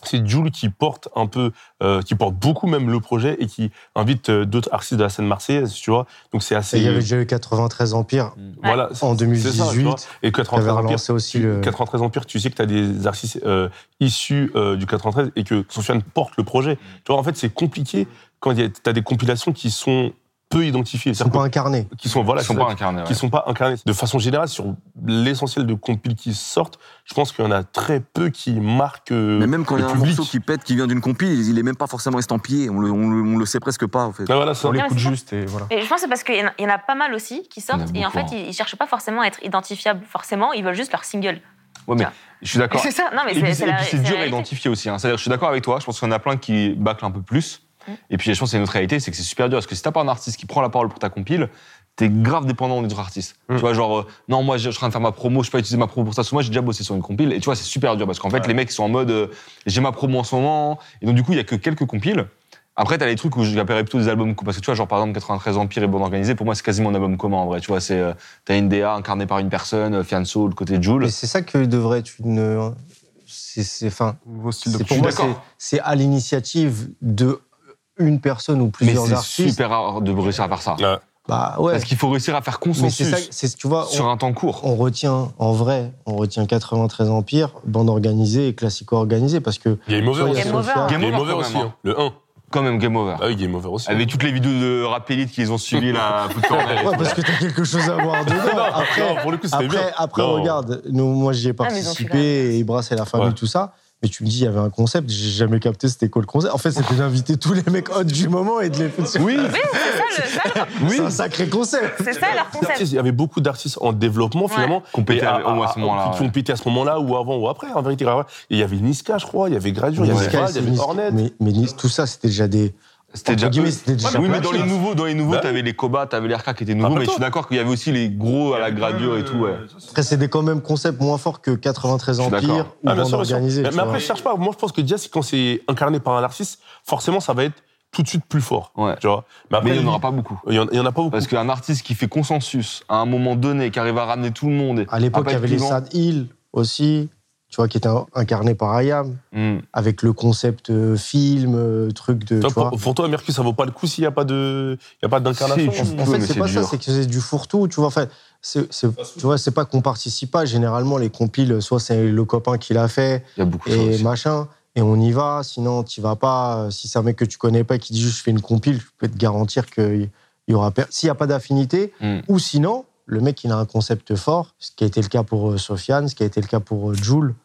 C'est Jules qui porte un peu, euh, qui porte beaucoup même le projet et qui invite euh, d'autres artistes de la scène marseillaise, tu vois. Donc c'est assez. Et il y avait déjà eu 93 Empire voilà, en c'est ça, tu 2018. vois. Et qui avait 93 Empire, aussi le. 93 Empire, tu sais que tu as des artistes euh, issus euh, du 93 et que Sofiane porte le projet. Tu vois, en fait, c'est compliqué quand tu as des compilations qui sont peu identifiés. Ils sont pas incarnés. Qui sont, voilà, pas incarnés, Qui ouais. sont pas incarnés. De façon générale, sur l'essentiel de compiles qui sortent, je pense qu'il y en a très peu qui marquent euh, Mais même quand il y a un public. morceau qui pète, qui vient d'une compile, il est même pas forcément estampillé. On le, on le, on le sait presque pas, en fait. Ah, voilà, ça. On l'écoute juste et voilà. Et je pense que c'est parce qu'il y, en a- il y en a pas mal aussi qui sortent et en fait hein. ils, ils cherchent pas forcément à être identifiables forcément, ils veulent juste leur single. Ouais, mais je suis d'accord. C'est ça, non mais Et c'est dur à identifier aussi. hein. C'est-à-dire, je suis d'accord avec toi. Je pense qu'il y en a plein qui bâclent un peu plus. Mm. Et puis, je pense que c'est une autre réalité, c'est que c'est super dur. Parce que si t'as pas un artiste qui prend la parole pour ta compile, t'es grave dépendant des autres artistes. Mm. Tu vois, genre, euh, non, moi, je suis en train de faire ma promo, je peux pas utiliser ma promo pour ça. Parce que moi, j'ai déjà bossé sur une compile. Et tu vois, c'est super dur. Parce qu'en fait, les mecs, ils sont en mode, euh, j'ai ma promo en ce moment. Et donc, du coup, il y a que quelques compiles. Après, t'as les trucs où j'appellerais plutôt des albums. Parce que tu vois, genre, par exemple, 93 Empire et Bon Organisé, pour moi, c'est quasiment un album commun, en vrai. Tu vois, c'est, euh, t'as une DA incarnée par une personne, Fianso, le côté de Jules. Mais c'est ça que devrait être une. C'est, c'est, enfin, c'est à l'initiative de une personne ou Mais plusieurs c'est artistes. super rare de réussir à faire ça. Ouais. Bah ouais. Parce qu'il faut réussir à faire Mais c'est consensus ça, c'est, tu vois, sur on, un temps court. on retient, en vrai, on retient 93 Empire, bande organisée et classico organisée parce que. Game Over soit il y a aussi. Game Over. Game Game Over, aussi, hein. le 1. Quand même Game Over. Ah oui, Game Over aussi. Avec toutes les vidéos de rap élite qu'ils ont suivi la Foot Corner. Ouais, parce que t'as quelque chose à voir dedans. Après, non, pour le coup, c'était après, bien. après Non. regarde, nous, moi j'y ai Ah, mais participé, et Ibra c'est la famille, Ouais. tout ça. Mais tu me dis, il y avait un concept, j'ai jamais capté c'était quoi le concept. En fait, c'était d'inviter tous les mecs hot du moment et de les faire. Oui, Oui, c'est ça, le- ça, c'est un sacré concept. c'est ça leur concept. Il y avait beaucoup d'artistes en développement finalement Qui ont pété Et à- ce moment-là, qui ont pété à ce moment-là ou avant ou après en vérité. Et il y avait Niska, je crois, il y avait Gradure, il y avait Niska, Rad, il y c'est avait Niska. Hornet. Mais, tout ça, c'était déjà des. C'était déjà. guillemets, c'était déjà oui, mais dans les nouveaux, dans les nouveaux, Bah. t'avais les Koba, t'avais les RK qui étaient nouveaux, mais je suis d'accord qu'il y avait aussi les gros à la gradure et tout, ouais. Après, c'est des quand même concepts moins forts que 93 Je suis Empire d'accord. ou Ah, bien bande sûr, bien sûr. organisée. Mais, tu mais vois. après, je cherche pas. Moi, je pense que déjà, c'est quand c'est incarné par un artiste, forcément, ça va être tout de suite plus fort. Ouais. Tu vois. Mais après, Mais il n'y en aura pas beaucoup. Il y en, il y en a pas beaucoup. Parce qu'un artiste qui fait consensus à un moment donné, qui arrive à ramener tout le monde. À l'époque, pas il y être avait les clivant. Sad Hill aussi, tu vois, qui était incarné par Ayam, Hmm. avec le concept euh, film, euh, truc de. Toi, tu vois. pour, pour toi, Mercus, ça vaut pas le coup s'il n'y a pas de, y a pas d'incarnation. Tu- En fait, c'est pas ça, c'est que c'est du fourre-tout, tu vois. Enfin, c'est, c'est- tu vois, c'est pas qu'on participe pas. Généralement, les compiles, soit c'est le copain qui l'a fait Il y a beaucoup de et machin, et on y va. Sinon, tu vas pas. Si c'est un mec que tu connais pas qui dit juste je fais une compile, je peux te garantir qu'il y aura. per- S'il y a pas d'affinité, Hmm. ou sinon, le mec il a un concept fort, ce qui a été le cas pour euh, Sofiane, ce qui a été le cas pour euh, Joule.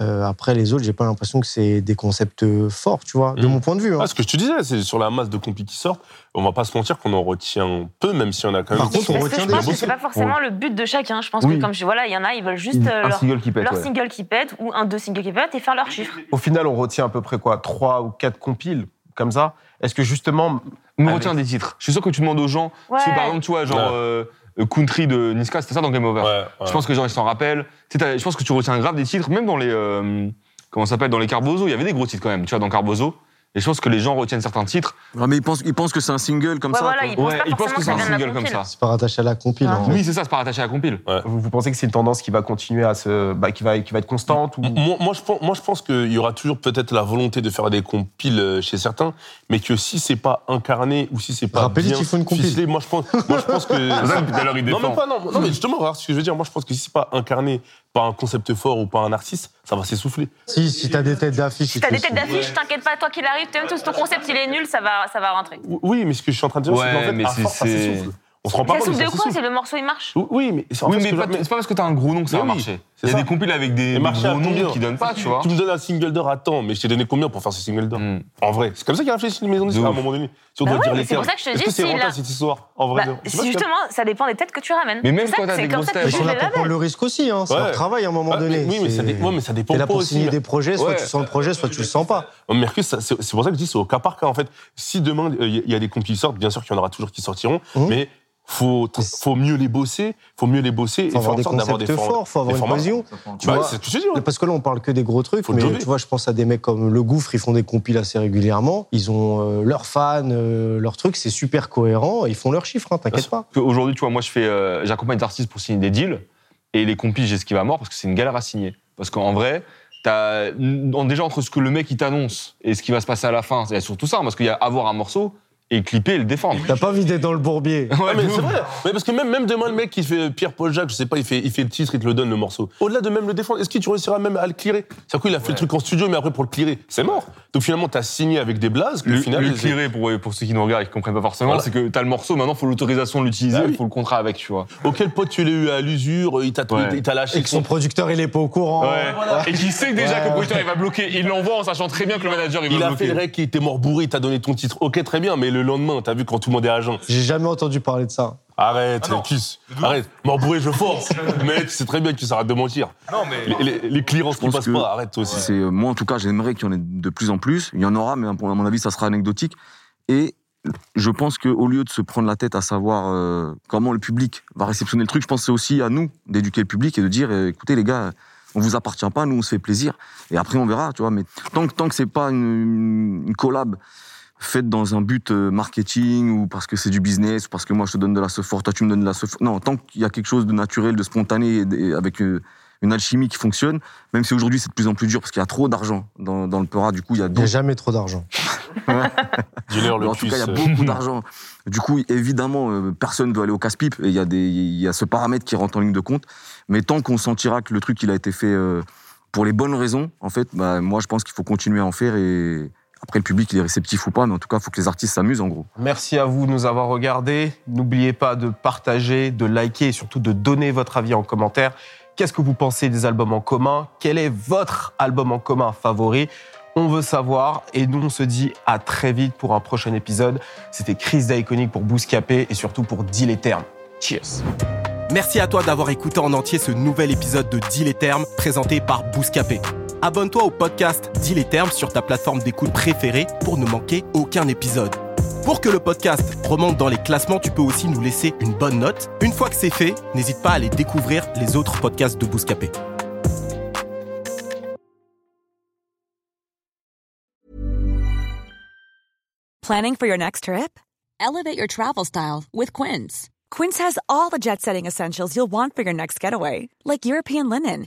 Euh, après les autres, j'ai pas l'impression que c'est des concepts forts, tu vois, de Mm. mon point de vue. hein. Ah, ce que je te disais, c'est sur la masse de compis qui sortent, on va pas se mentir qu'on en retient peu, même si on a quand même. Par contre, on Parce que retient je des pense que bossés. c'est pas forcément le but de chacun. Je pense Oui. que comme je voilà, il y en a, ils veulent juste euh, Un leur, single qui pète, leur ouais. single qui pète ou un deux singles qui pètent et faire leurs chiffres. Au final, on retient à peu près quoi Trois ou quatre compiles comme ça Est-ce que justement. On Ah, retient des titres? Je suis sûr que tu demandes aux gens, Ouais. si par exemple, tu vois, genre Ouais. euh, euh, Country de Niska, c'était ça dans Game Over. Ouais, ouais. Je pense que gens, ils s'en rappellent. Tu sais, t'as- je pense que tu retiens grave des titres, même dans les. euh, comment s'appelle Dans les Carbozo, il y avait des gros titres quand même, tu vois, dans Carbozo. Et je pense que les gens retiennent certains titres. Ouais, mais ils pensent, ils pensent que c'est un single comme Ouais, ça. voilà, ils pensent Ouais, pas ils pensent forcément que c'est un single comme ça. C'est pas rattaché à la compile. Ah. en fait. Oui, c'est ça, c'est pas rattaché à la compile. Vous, vous pensez que c'est une tendance qui va continuer à se. Bah, qui, va, qui va être constante ou... Moi, moi, je pense, moi, je pense qu'il y aura toujours peut-être la volonté de faire des compiles euh, chez certains, mais que si c'est pas incarné ou si c'est pas Rappelez bien qu'il faut une compile. ficelé, moi je pense, moi je pense que non, mais pas, non, non, mais justement, regarde ce que je veux dire. Moi, je pense que si c'est pas incarné par un concept fort ou par un artiste, ça va s'essouffler. Si, si t'as des têtes d'affiche. Si t'as des têtes d'affiche, t'inquiète pas, toi qu'il arrive, même si ton concept il est nul, ça va, ça va rentrer. Oui, mais ce que je suis en train de dire, c'est Ouais, qu'en fait, mais à c'est- force, ça c'est- s'essouffle. On se rend pas Ça compte. souffle mais de ça quoi s'essouffle. C'est le morceau il marche? Oui, mais c'est en Oui, fait, ce mais pas- c'est pas parce que t'as un gros nom que ça va marcher. C'est Il y a ça. des compiles avec des, des gros noms qui donnent pas, tu vois. Tu me donnes un single d'or à temps, mais je t'ai donné combien pour faire ce single d'or Hmm. En vrai, c'est comme ça qu'il réfléchit les maisons de disques à un moment donné. Si on Bah doit ouais, dire les c'est pour ça que je te dis, que c'est si, rentable cette histoire En vrai, Bah, si a. justement, ça dépend des têtes que tu ramènes. Mais même quand t'as des comme grosses ça que têtes. Ils tu sont là les pour prendre le risque aussi. Hein. C'est leur travail à un moment Ah, donné. Oui, mais ça, dépend T'es là pour aussi. signer des projets, soit tu sens le projet, soit tu le sens pas. Mercus, c'est pour ça que je dis c'est au cas par cas en fait. Si demain euh, il y a des comptes qui sortent, bien sûr qu'il y en aura toujours qui sortiront, Mhm. mais faut faut mieux les bosser, faut mieux les bosser et Faut faire avoir en des sorte d'avoir des forts, faut avoir des une cohésion. Tu Bah, vois, c'est ce que je dis. ouais. Parce que là, on parle que des gros trucs, Faut mais tu vois, je pense à des mecs comme Le Gouffre, ils font des compiles assez régulièrement. Ils ont euh, leurs fans, euh, leurs trucs, c'est super cohérent, ils font leurs chiffres, hein, t'inquiète pas. Aujourd'hui, tu vois, moi, je fais, euh, j'accompagne des artistes pour signer des deals. Et les compis, j'ai ce qui va à mort parce que c'est une galère à signer. Parce qu'en vrai, t'as, en- déjà entre ce que le mec il t'annonce et ce qui va se passer à la fin, c'est surtout ça. hein, Parce qu'il y a avoir un morceau et clipper et le défendre. T'as pas vidé dans le bourbier. Ouais, mais c'est vrai. Mais parce que même, même demain, le mec qui fait Pierre-Paul Jacques, je sais pas, il fait, il fait le titre, il te le donne le morceau. Au-delà de même le défendre, est-ce que tu réussiras même à le clearer? C'est-à-dire qu'il a fait le truc en studio, mais après pour le clearer, c'est mort. Donc finalement, t'as signé avec des blazes, Le, final. le clearer, pour, pour ceux qui nous regardent et qui comprennent pas forcément, Voilà. c'est que t'as le morceau, maintenant faut l'autorisation de l'utiliser, Bah il oui. faut le contrat avec, tu vois. Auquel pote tu l'as eu à l'usure, il t'a Ouais. il t'a lâché Et que son producteur, il est pas au courant. Et qui sait déjà Ouais. que le producteur il va bloquer, il l'envoie en sachant très bien que le manager il va Il a bloquer. fait le rec qui était mort bourré, il t'a donné ton titre. Ok, très bien, mais le lendemain, t'as vu quand tout le monde est agent. J'ai jamais entendu parler de ça. Arrête, Kiss. Arrête. Bourré, je force. Mec, c'est très bien que tu s'arrêtes de mentir. Non mais. Les, les, les clearances qui passent pas, arrête toi aussi. C'est euh, moi en tout cas, j'aimerais qu'il y en ait de plus en plus. Il y en aura, mais à mon avis, ça sera anecdotique. Et je pense qu'au lieu de se prendre la tête à savoir euh, comment le public va réceptionner le truc, je pense que c'est aussi à nous d'éduquer le public et de dire, euh, écoutez les gars, on vous appartient pas, nous on se fait plaisir. Et après on verra, tu vois. Mais tant que tant que c'est pas une, une collab faite dans un but euh, marketing ou parce que c'est du business ou parce que moi je te donne de la sephore, toi tu me donnes de la sephore. Non, tant qu'il y a quelque chose de naturel, de spontané et, avec euh, une alchimie qui fonctionne, même si aujourd'hui c'est de plus en plus dur parce qu'il y a trop d'argent dans, dans le Peura, du coup il y a Il n'y a jamais trop d'argent. Dis-leur le en tout cas, il y a beaucoup d'argent. Du coup, évidemment, euh, personne ne veut aller au casse-pipe. Et il y, a des- il y a ce paramètre qui rentre en ligne de compte. Mais tant qu'on sentira que le truc, il a été fait pour les bonnes raisons, en fait, bah, moi, je pense qu'il faut continuer à en faire. Et après, le public, il est réceptif ou pas. Mais en tout cas, il faut que les artistes s'amusent, en gros. Merci à vous de nous avoir regardés. N'oubliez pas de partager, de liker et surtout de donner votre avis en commentaire. Qu'est-ce que vous pensez des albums en commun? Quel est votre album en commun favori? On veut savoir et nous on se dit à très vite pour un prochain épisode. C'était Chris Daiconic pour Bouscapé et surtout pour Deal les termes. Cheers Merci à toi d'avoir écouté en entier ce nouvel épisode de Deal et Termes présenté par Bouscapé. Abonne-toi au podcast Deal et Termes sur ta plateforme d'écoute préférée pour ne manquer aucun épisode. Pour que le podcast remonte dans les classements, tu peux aussi nous laisser une bonne note. Une fois que c'est fait, n'hésite pas à aller découvrir les autres podcasts de Bouscapé. Planning for your next trip? Elevate your travel style with Quince. Quince has all the jet setting essentials you'll want for your next getaway, like European linen,